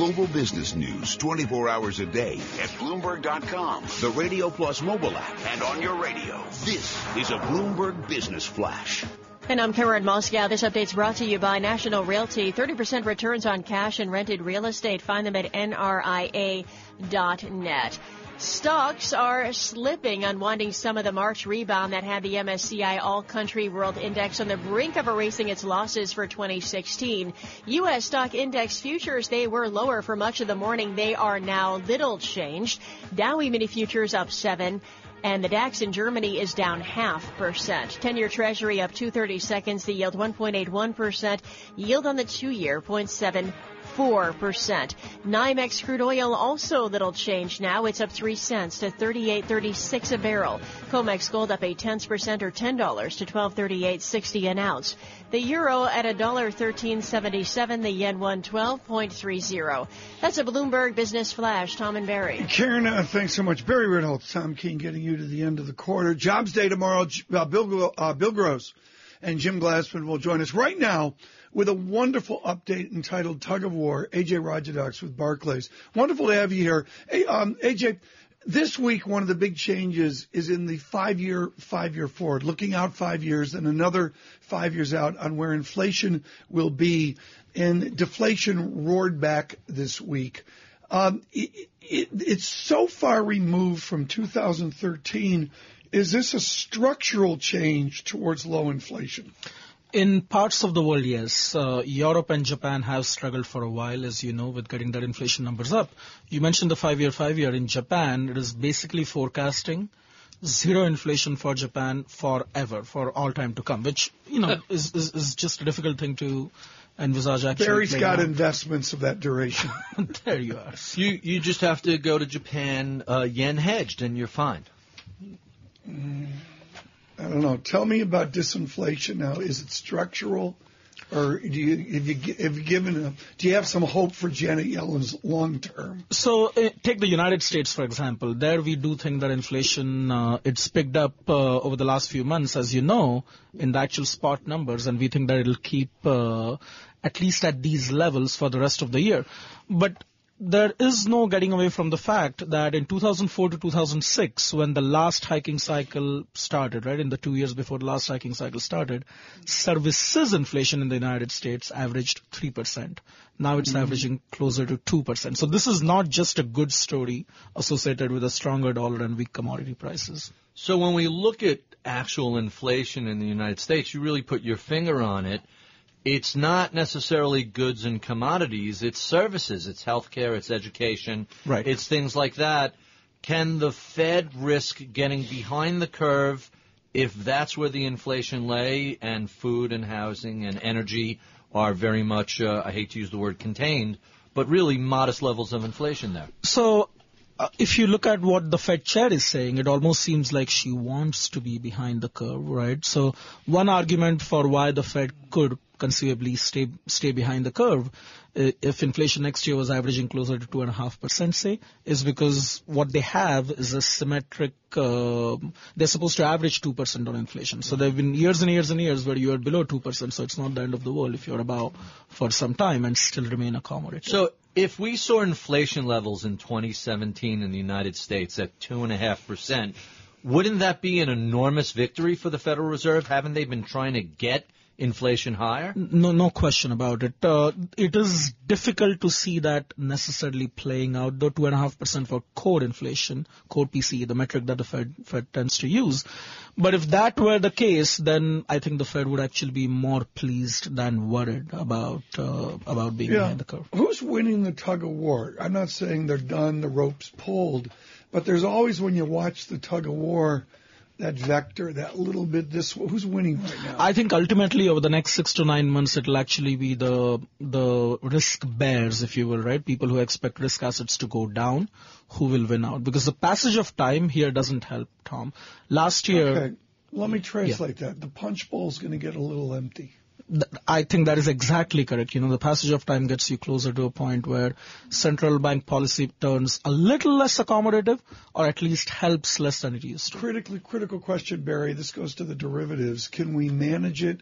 global business news 24 hours a day at Bloomberg.com, the Radio Plus mobile app, and on your radio. This is a Bloomberg Business Flash. And I'm Karen Moscow. This update's brought to you by National Realty. 30% returns on cash and rented real estate. Find them at nria.net. Stocks are slipping, unwinding some of the March rebound that had the MSCI All Country World Index on the brink of erasing its losses for 2016. U.S. stock index futures, they were lower for much of the morning. They are now little changed. Dow E-mini futures up seven. And the DAX in Germany is down half percent. 10-year Treasury up 230 seconds. The yield 1.81%. Yield on the two-year 0.7 4%. NYMEX crude oil also little change now. It's up 3 cents to 38.36 a barrel. COMEX gold up 8 tenths percent or $10 to 1238.60 an ounce. The euro at $1.1377. The yen 112.30. That's a Bloomberg Business Flash. Tom and Barry. Karen, uh, thanks so much. Barry Ritholtz, Tom Keene getting you to the end of the quarter. Jobs day tomorrow. Uh, Bill, uh, Bill Gross and Jim Glassman will join us right now with a wonderful update entitled Tug of War. Ajay Rajadhyaksha with Barclays. Wonderful to have you here. Hey, um, Ajay, this week, one of the big changes is in the five-year, five-year forward, looking out five years and another five years out on where inflation will be. And deflation roared back this week. Um, it, it, it's so far removed from 2013. Is this a structural change towards low inflation? In parts of the world, yes. Uh, Europe and Japan have struggled for a while, as you know, with getting their inflation numbers up. You mentioned the five-year, five-year. In Japan, it is basically forecasting zero inflation for Japan forever, for all time to come, which, you know, is, is, is just a difficult thing to envisage actually. Barry's got out. investments of that duration. there you are. You, you just have to go to Japan uh, yen hedged and you're fine. Mm. I don't know. Tell me about disinflation now. Is it structural, or do you have you have you given a, do you have some hope for Janet Yellen's long term? So uh, take the United States for example. There we do think that inflation uh, it's picked up uh, over the last few months, as you know, in the actual spot numbers, and we think that it'll keep uh, at least at these levels for the rest of the year. But there is no getting away from the fact that in 2004 to 2006, when the last hiking cycle started, right, in the two years before the last hiking cycle started, services inflation in the United States averaged 3%. Now it's mm-hmm. averaging closer to 2%. So this is not just a good story associated with a stronger dollar and weak commodity prices. So when we look at actual inflation in the United States, you really put your finger on it it's not necessarily goods and commodities, it's services, it's healthcare, it's education, right. it's things like that. Can the Fed risk getting behind the curve if that's where the inflation lay and food and housing and energy are very much, uh, I hate to use the word contained, but really modest levels of inflation there? So uh, if you look at what the Fed chair is saying, it almost seems like she wants to be behind the curve, right? So one argument for why the Fed could conceivably stay stay behind the curve uh, if inflation next year was averaging closer to two and a half percent, say, is because what they have is a symmetric. Uh, they're supposed to average two percent on inflation. So there have been years and years and years where you are below two percent. So it's not the end of the world if you're above for some time and still remain accommodative. So if we saw inflation levels in 2017 in the United States at two and a half percent, wouldn't that be an enormous victory for the Federal Reserve? Haven't they been trying to get inflation higher? No, no question about it. Uh, it is difficult to see that necessarily playing out. Though two and a half percent for core inflation, core PCE, the metric that the Fed, Fed tends to use. But if that were the case, then I think the Fed would actually be more pleased than worried about uh, about being yeah. behind the curve. Who's winning the tug of war? I'm not saying they're done, the rope's pulled, but there's always when you watch the tug of war that vector, that little bit this who's winning right now? I think ultimately over the next six to nine months it'll actually be the the risk bears, if you will, right? People who expect risk assets to go down who will win out. Because the passage of time here doesn't help, Tom. Last year Okay. Let me translate yeah. that. The punch bowl is going to get a little empty. I think that is exactly correct. You know, the passage of time gets you closer to a point where central bank policy turns a little less accommodative, or at least helps less than it used to. Critically, critical question, Barry. This goes to the derivatives. Can we manage it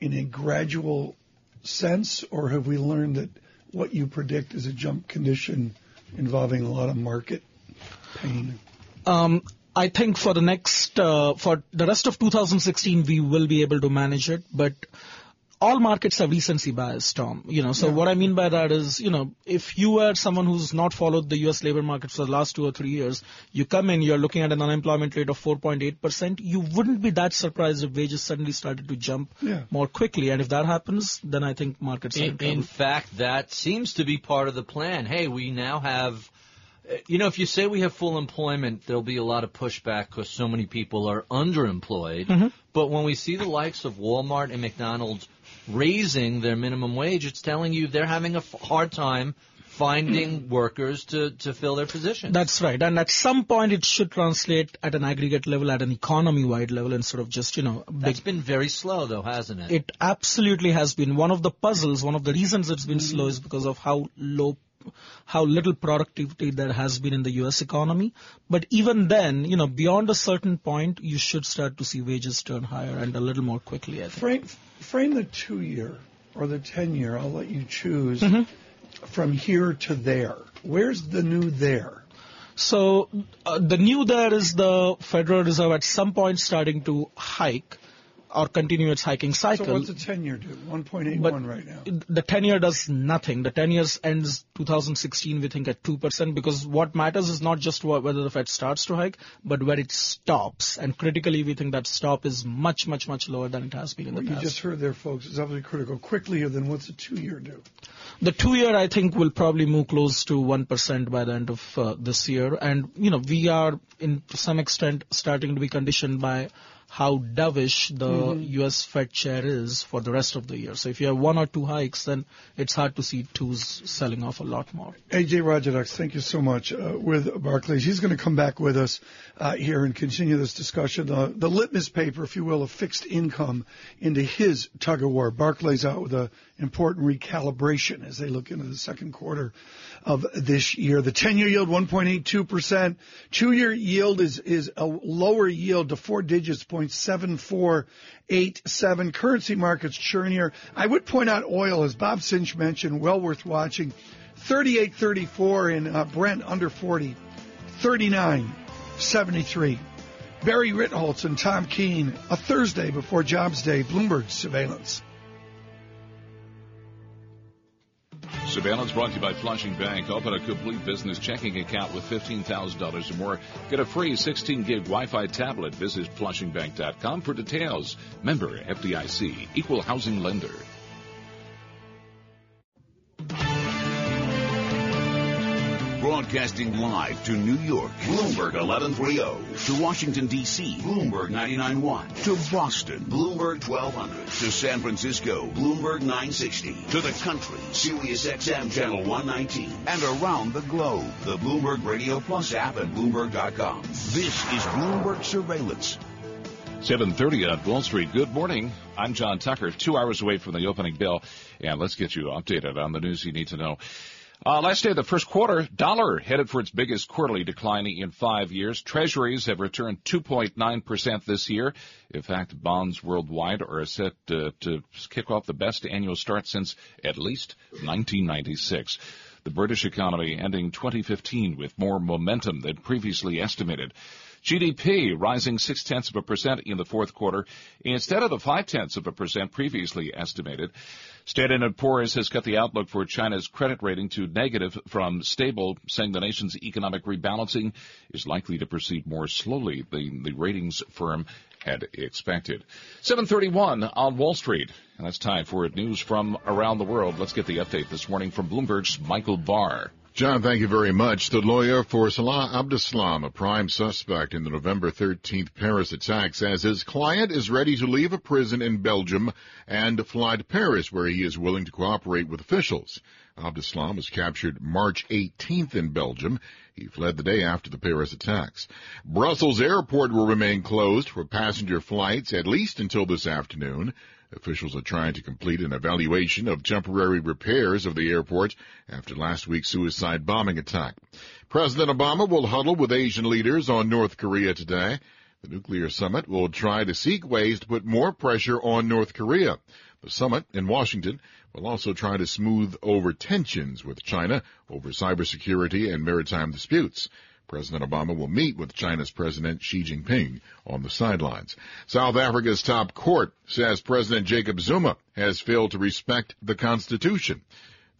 in a gradual sense, or have we learned that what you predict is a jump condition involving a lot of market pain? Um, I think for the next, uh, for the rest of 2016, we will be able to manage it, but all markets have recency bias, Tom. You know, so Yeah. what I mean by that is, you know, if you are someone who's not followed the U.S. labor market for the last two or three years, you come in, you're looking at an unemployment rate of 4.8%, you wouldn't be that surprised if wages suddenly started to jump Yeah. more quickly. And if that happens, then I think markets are in In, fact, that seems to be part of the plan. Hey, we now have, uh, you know, if you say we have full employment, there'll be a lot of pushback because so many people are underemployed. Mm-hmm. But when we see the likes of Walmart and McDonald's raising their minimum wage, it's telling you they're having a f- hard time finding workers to, to fill their positions. That's right. And at some point, it should translate at an aggregate level, at an economy-wide level, instead of just, you know, big That's been very slow, though, hasn't it? It absolutely has been. One of the puzzles, one of the reasons it's been slow is because of how low, how little productivity there has been in the U.S. economy. But even then, you know, beyond a certain point, you should start to see wages turn higher and a little more quickly, I think. Frame, frame the two year or the 10 year, I'll let you choose, Mm-hmm. from here to there. Where's the new there? So uh, the new there is the Federal Reserve at some point starting to hike or continue its hiking cycle. So what's the 10 year do? 1.81 But right now. the 10 year does nothing. The 10 years ends 2016, we think, at 2%, because what matters is not just whether the Fed starts to hike, but where it stops. And critically, we think that stop is much, much, much lower than it has been in What the past. you just heard there, folks, is obviously critical. Quickly, then what's the two year do? The two year, I think, will probably move close to 1% by the end of uh, this year. And, you know, we are, in to some extent, starting to be conditioned by how dovish the Mm-hmm. U.S. Fed chair is for the rest of the year. So if you have one or two hikes, then it's hard to see twos selling off a lot more. Ajay Rajadhyaksha, thank you so much uh, with Barclays. He's going to come back with us uh, here and continue this discussion. Uh, the litmus paper, if you will, of fixed income into his tug of war. Barclays out with an important recalibration as they look into the second quarter of this year. The 10-year yield 1.82%. Two-year yield is is a lower yield to four digits, 0.7487. Currency markets churnier. I would point out oil, as Bob Sinche mentioned, well worth watching. 38.34 in uh, Brent under 40. 39.73. Barry Ritholtz and Tom Keene, a Thursday before Jobs Day, Bloomberg Surveillance. Surveillance brought to you by Flushing Bank. Open a complete business checking account with $15,000 or more. Get a free 16 gig Wi Fi tablet. Visit flushingbank.com for details. Member FDIC, equal housing lender. Broadcasting live to New York, Bloomberg 1130. To Washington, D.C., Bloomberg 99.1. To Boston, Bloomberg 1200. To San Francisco, Bloomberg 960. To the country, Sirius XM Channel 119. And around the globe, the Bloomberg Radio Plus app at Bloomberg.com. This is Bloomberg Surveillance. 730 on Wall Street. Good morning. I'm John Tucker, two hours away from the opening bell. And let's get you updated on the news you need to know. Uh, last day of the first quarter, dollar headed for its biggest quarterly decline in five years. Treasuries have returned 2.9% this year. In fact, bonds worldwide are set uh, to kick off the best annual start since at least 1996. The British economy ending 2015 with more momentum than previously estimated. GDP rising six tenths of a percent in the fourth quarter instead of the five tenths of a percent previously estimated. Standard & Poor's has cut the outlook for China's credit rating to negative from stable, saying the nation's economic rebalancing is likely to proceed more slowly than the ratings firm had expected. 731 on Wall Street. And that's time for news from around the world. Let's get the update this morning from Bloomberg's Michael Barr. John, thank you very much. The lawyer for Salah Abdeslam, a prime suspect in the November 13th Paris attack, says his client is ready to leave a prison in Belgium and fly to Paris, where he is willing to cooperate with officials. Abdeslam was captured March 18th in Belgium. He fled the day after the Paris attacks. Brussels airport will remain closed for passenger flights at least until this afternoon. Officials are trying to complete an evaluation of temporary repairs of the airport after last week's suicide bombing attack. President Obama will huddle with Asian leaders on North Korea today. The nuclear summit will try to seek ways to put more pressure on North Korea. The summit in Washington will also try to smooth over tensions with China over cybersecurity and maritime disputes. President Obama will meet with China's President Xi Jinping on the sidelines. South Africa's top court says President Jacob Zuma has failed to respect the Constitution.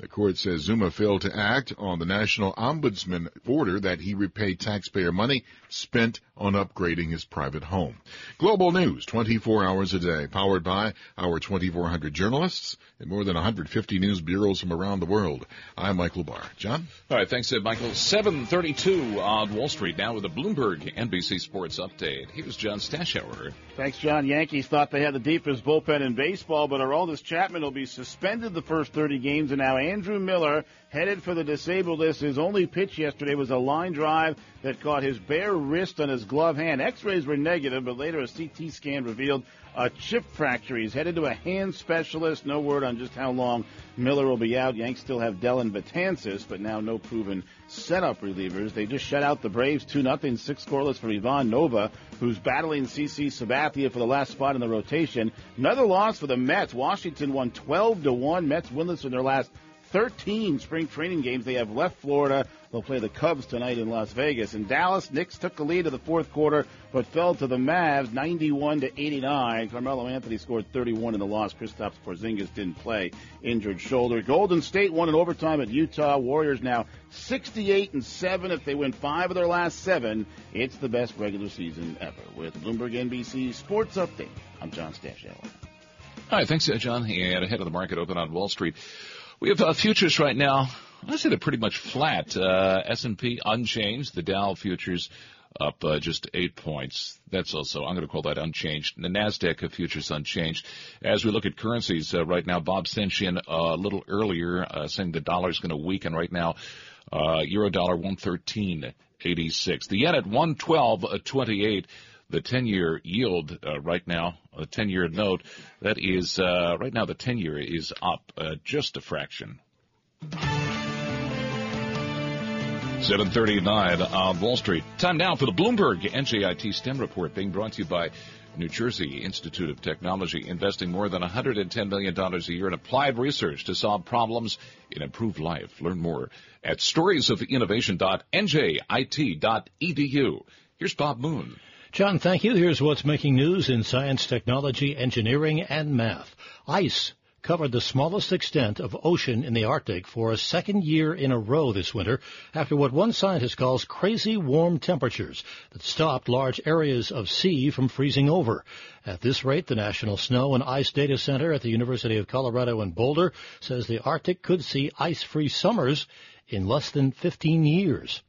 The court says Zuma failed to act on the National Ombudsman order that he repay taxpayer money spent on upgrading his private home. Global news 24 hours a day, powered by our 2,400 journalists and more than 150 news bureaus from around the world. I'm Michael Barr. John? All right, thanks, Ed Michael. 732 on Wall Street now with a Bloomberg NBC Sports update. Here's John Stashower. Thanks, John. Yankees thought they had the deepest bullpen in baseball, but Aroldis Chapman will be suspended the first 30 games, and now Andrew Miller headed for the disabled list. His only pitch yesterday was a line drive that caught his bare wrist on his glove hand. X-rays were negative, but later a CT scan revealed a chip fracture. He's headed to a hand specialist. No word on just how long Miller will be out. Yanks still have Dellin Betances, but now no proven setup relievers. They just shut out the Braves 2 0, six scoreless for Ivan Nova, who's battling CC Sabathia for the last spot in the rotation. Another loss for the Mets. Washington won 12 to 1. Mets winless in their last 13 spring training games. They have left Florida. They'll play the Cubs tonight in Las Vegas. In Dallas, Knicks took the lead in the fourth quarter, but fell to the Mavs 91 to 89. Carmelo Anthony scored 31 in the loss. Kristaps Porzingis didn't play, injured shoulder. Golden State won in overtime at Utah. Warriors now 68 and 7. If they win five of their last seven, it's the best regular season ever. With Bloomberg NBC Sports Update, I'm John Stashower. Hi, thanks, uh, John. And ahead of the market open on Wall Street. We have uh, futures right now. I say they're pretty much flat. Uh, S&P unchanged. The Dow futures up uh, just eight points. That's also, I'm going to call that unchanged. The NASDAQ futures unchanged. As we look at currencies uh, right now, Bob Senchian uh, a little earlier uh, saying the dollar is going to weaken right now. Uh, Euro dollar 113.86. The yen at 112.28 the 10-year yield uh, right now, a 10-year note, that is uh, right now the 10-year is up uh, just a fraction. 739 on Wall Street. Time now for the Bloomberg NJIT STEM report being brought to you by New Jersey Institute of Technology, investing more than $110 million a year in applied research to solve problems in improved life. Learn more at storiesofinnovation.njit.edu. Here's Bob Moon. John, thank you. Here's what's making news in science, technology, engineering, and math. ICE covered the smallest extent of ocean in the Arctic for a second year in a row this winter after what one scientist calls crazy warm temperatures that stopped large areas of sea from freezing over. At this rate, the National Snow and Ice Data Center at the University of Colorado in Boulder says the Arctic could see ice-free summers in less than 15 years.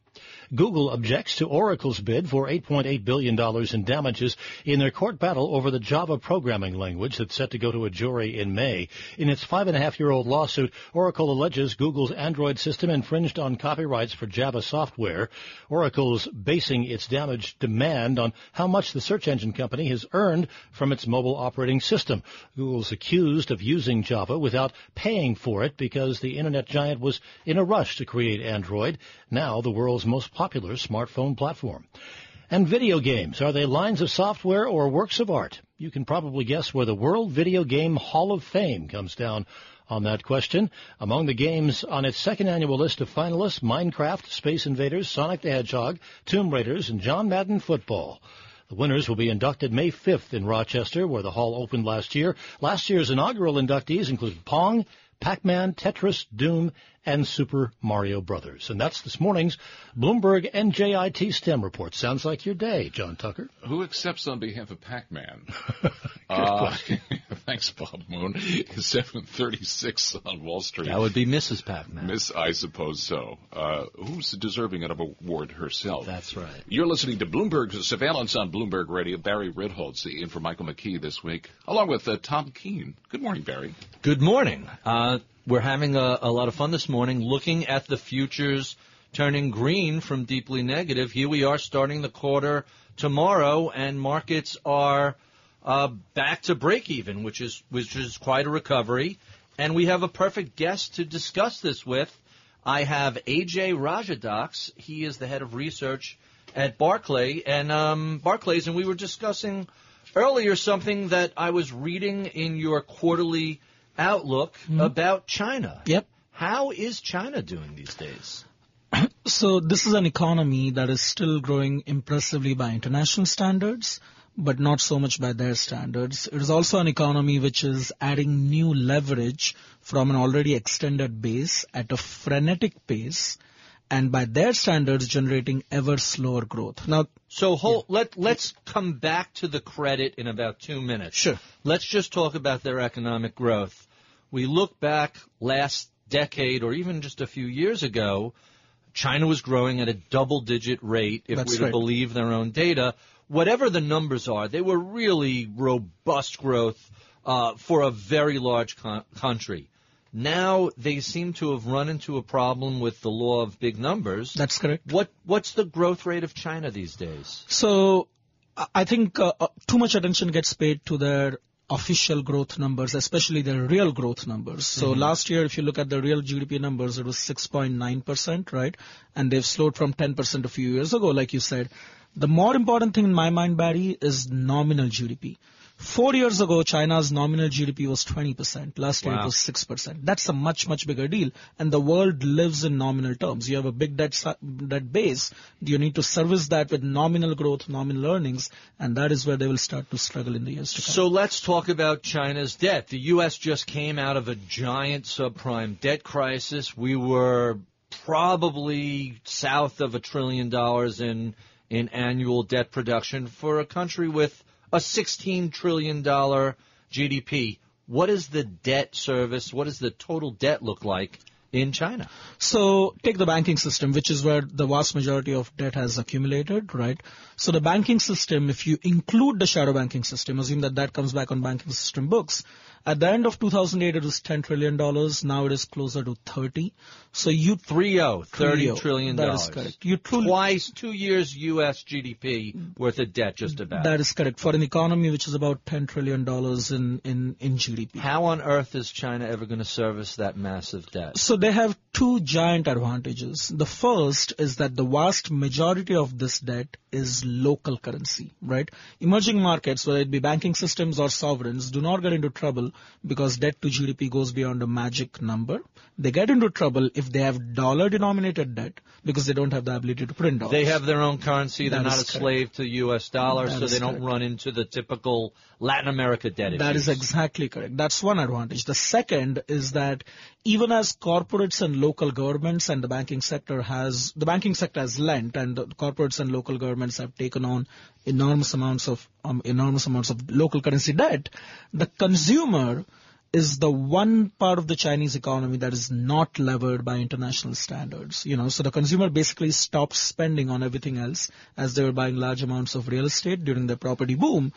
Google objects to Oracle's bid for $8.8 billion in damages in their court battle over the Java programming language that's set to go to a jury in May. In its five and a half year old lawsuit, Oracle alleges Google's Android system infringed on copyrights for Java software. Oracle's basing its damage demand on how much the search engine company has earned from its mobile operating system. Google's accused of using Java without paying for it because the internet giant was in a rush to create Android, now the world's most popular smartphone platform. And video games, are they lines of software or works of art? You can probably guess where the World Video Game Hall of Fame comes down on that question. Among the games on its second annual list of finalists, Minecraft, Space Invaders, Sonic the Hedgehog, Tomb Raiders, and John Madden Football. The winners will be inducted May 5th in Rochester, where the hall opened last year. Last year's inaugural inductees included Pong, Pac-Man, Tetris, Doom, and Super Mario Brothers. And that's this morning's Bloomberg NJIT STEM report. Sounds like your day, John Tucker. Who accepts on behalf of Pac-Man? uh, thanks, Bob Moon. 736 on Wall Street. That would be Mrs. Pac-Man. Miss, I suppose so. Uh, who's deserving of an award herself? That's right. You're listening to Bloomberg's Surveillance on Bloomberg Radio. Barry Ritholtz, in for Michael McKee this week, along with uh, Tom Keene. Good morning, Barry. Good morning. Uh, we're having a, a lot of fun this morning looking at the futures turning green from deeply negative. Here we are starting the quarter tomorrow, and markets are uh, back to break even, which is which is quite a recovery. And we have a perfect guest to discuss this with. I have Ajay Rajadhyaksha. He is the head of research at Barclay and um, Barclays, and we were discussing earlier something that I was reading in your quarterly outlook hmm? about China. Yep. How is China doing these days? So this is an economy that is still growing impressively by international standards, but not so much by their standards. It is also an economy which is adding new leverage from an already extended base at a frenetic pace, and by their standards generating ever slower growth. Now, So hold, let let's come back to the credit in about two minutes. Sure. Let's just talk about their economic growth. We look back last decade or even just a few years ago, China was growing at a double digit rate if That's we're to right. believe their own data. Whatever the numbers are, they were really robust growth uh, for a very large co- country. Now they seem to have run into a problem with the law of big numbers. that's correct. What what's the growth rate of China these days? So I- think uh, uh, too much attention gets paid to their official growth numbers, especially their real growth numbers. So last year, if you look at the real GDP numbers, it was 6.9%, right? And they've slowed from 10% a few years ago, like you said. The more important thing in my mind, Barry, is nominal GDP. Four years ago, China's nominal GDP was 20%. Last year Wow. it was 6%. That's a much, much bigger deal. And the world lives in nominal terms. You have a big debt, debt base. You need to service that with nominal growth, nominal earnings, and that is where they will start to struggle in the years to come. So let's talk about China's debt. The U.S. just came out of a giant subprime debt crisis. We were probably south of a trillion dollars in in annual debt production for a country with a 16 trillion dollar GDP. What is the debt service? What does the total debt look like in China? So take the banking system, which is where the vast majority of debt has accumulated, right? So the banking system, if you include the shadow banking system, assume that that comes back on banking system books. At the end of 2008, it was 10 trillion dollars. Now it is closer to 30. So you 30, 30 trillion That dollars. is correct. You truly Twice, two years U.S. GDP worth of debt, just about. That is correct. For an economy which is about $10 trillion in, in, in GDP. How on earth is China ever going to service that massive debt? So they have two giant advantages. The first is that the vast majority of this debt is local currency, right? Emerging markets, whether it be banking systems or sovereigns, do not get into trouble because debt to GDP goes beyond a magic number. They get into trouble if they have dollar denominated debt because they don't have the ability to print dollars. They have their own currency. They're That not a correct. slave to U.S. dollar, That so they don't correct. run into the typical Latin America debt That is exactly correct. That's one advantage. The second is that even as corporates and local governments and the banking sector has, the banking sector has lent and the corporates and local governments have taken on enormous amounts of, um, enormous amounts of local currency debt, the consumer is the one part of the Chinese economy that is not levered by international standards. You know, so the consumer basically stopped spending on everything else as they were buying large amounts of real estate during the property boom.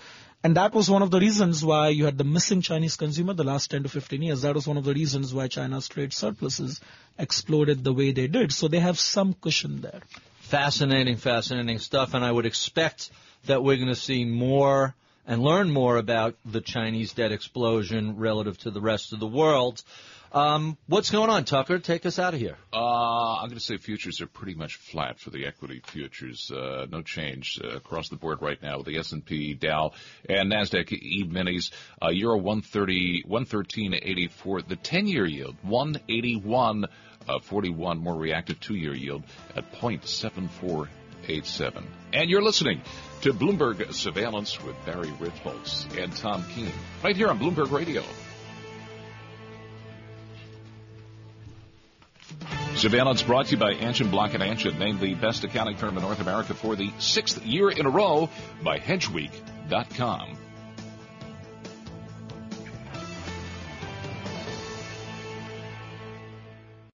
And that was one of the reasons why you had the missing Chinese consumer the last 10 to 15 years. That was one of the reasons why China's trade surpluses exploded the way they did. So they have some cushion there. Fascinating, fascinating stuff, and I would expect that we're going to see more and learn more about the Chinese debt explosion relative to the rest of the world. Um, what's going on, Tucker? Take us out of here. Uh, I'm going to say futures are pretty much flat for the equity futures. Uh, no change uh, across the board right now with the S&P, Dow, and Nasdaq E-minis. Uh, Euro 130, 113.84. The 10-year yield 181, uh, 41. More reactive two-year yield at 0.7487. And you're listening to Bloomberg Surveillance with Barry Ritholtz and Tom Keene right here on Bloomberg Radio. Surveillance brought to you by Anchin Block and Anchin, named the best accounting firm in North America for the sixth year in a row by HedgeWeek.com.